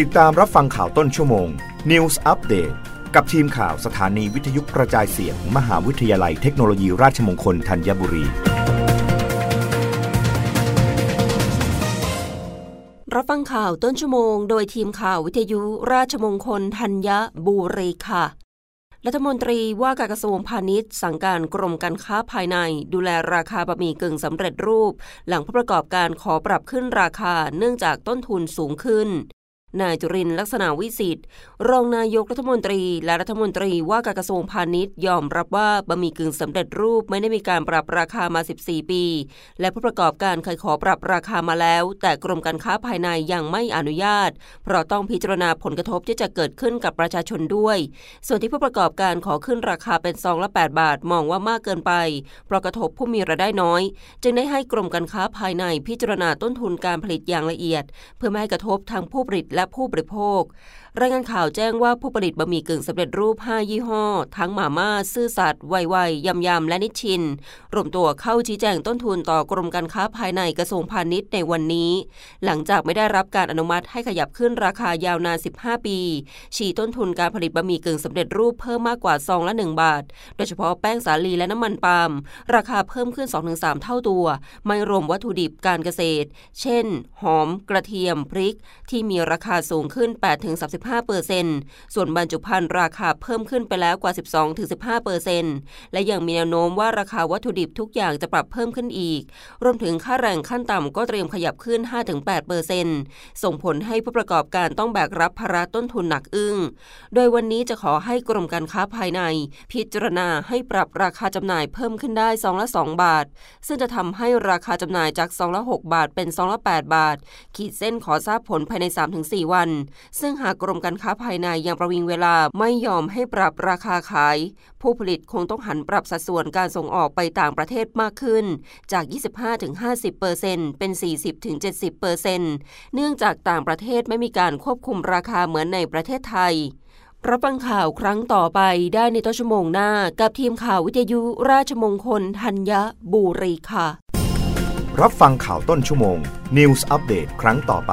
ติดตามรับฟังข่าวต้นชั่วโมง News Update กับทีมข่าวสถานีวิทยุกระจายเสียงมหาวิทยาลัยเทคโนโลยีราชมงคลธัญบุรี รับฟังข่าวต้นชั่วโมง โดยทีมข่าววิทยุราชมงคลธัญบุรีค่ะ รัฐมนตรีว่าการกระทรวงพาณิชย์ สั่งการกรมการค้าภายใน ดูแลราคาบะหมี่กึ่งสำเร็จรูป หลังผู้ประกอบการขอปรับขึ้นราคาเนื่องจากต้นทุนสูงขึ้น นายจุรินลักษณะวิสิทธิ์ รองนายกรัฐมนตรี และรัฐมนตรีว่าการกระทรวงพาณิชย์ยอมรับว่าบะหมี่กึ่งสำเร็จรูปไม่ได้มีการปรับราคามา 14 ปี และผู้ประกอบการเคยขอปรับราคามาแล้ว แต่กรมการค้าภายในยังไม่อนุญาต เพราะต้องพิจารณาผลกระทบที่จะเกิดขึ้นกับประชาชนด้วย ส่วนที่ผู้ประกอบการขอขึ้นราคาเป็นซองละ 8 บาทมองว่ามากเกินไป เพราะกระทบผู้มีรายได้น้อย จึงได้ให้กรมการค้าภายในพิจารณาต้นทุนการผลิตอย่างละเอียด เพื่อไม่ให้กระทบทางผู้ผลิตและผู้บริโภค รายงานข่าวแจ้งว่าผู้ผลิตบะหมี่กึ่งสำเร็จรูป 5 ยี่ห้อ ทั้งหม่าม่า ซื่อสัตย์ไวไวยำยำและนิชชิน รวมตัวเข้าชี้แจงต้นทุนต่อกรมการค้าภายในกระทรวงพาณิชย์ในวันนี้ หลังจากไม่ได้รับการอนุมัติให้ขยับขึ้นราคายาวนาน 15 ปี ชี้ต้นทุนการผลิตบะหมี่กึ่งสำเร็จรูปเพิ่มมากกว่าซองละ 1 บาท โดยเฉพาะแป้งสาลีและน้ำมันปาล์มราคาเพิ่มขึ้น 2-3 เท่าตัว ไม่รวมวัตถุดิบการเกษตร เช่น หอม กระเทียม พริก ที่มีราคาสูงขึ้น 8-35เปอร์เซ็นต์ส่วนบรรจุภัณฑ์ราคาเพิ่มขึ้นไปแล้วกว่า 12-15เปอร์เซ็นต์และยังมีแนวโน้มว่าราคาวัตถุดิบทุกอย่างจะปรับเพิ่มขึ้นอีก รวมถึงค่าแรงขั้นต่ำก็เตรียมขยับขึ้น 5-8เปอร์เซ็นต์ส่งผลให้ผู้ประกอบการต้องแบกรับภาระต้นทุนหนักอึ้ง โดยวันนี้จะขอให้กรมการค้าภายใน พิจารณาให้ปรับราคาจำหน่ายเพิ่มขึ้นได้ซองละ 2 บาท ซึ่งจะทำให้ราคาจำหน่ายจากซองละ 6 บาทเป็นซองละ 8 บาท ขีดเส้นขอทราบผลภายใน 3-4วัน ซึ่งหากกรมการค้าภายในยังประวิงเวลาไม่ยอมให้ปรับราคาขาย ผู้ผลิตคงต้องหันปรับสัดส่วนการส่งออกไปต่างประเทศมากขึ้น จาก 25-50%เปอร์เซ็นต์เป็น 40-70%เปอร์เซ็นต์เนื่องจากต่างประเทศไม่มีการควบคุมราคาเหมือนในประเทศไทยรับฟังข่าวครั้งต่อไปได้ในต้นชั่วโมงหน้า กับทีมข่าววิทยุราชมงคลธัญบุรีค่ะ รับฟังข่าวต้นชั่วโมง News อัปเดตครั้งต่อไป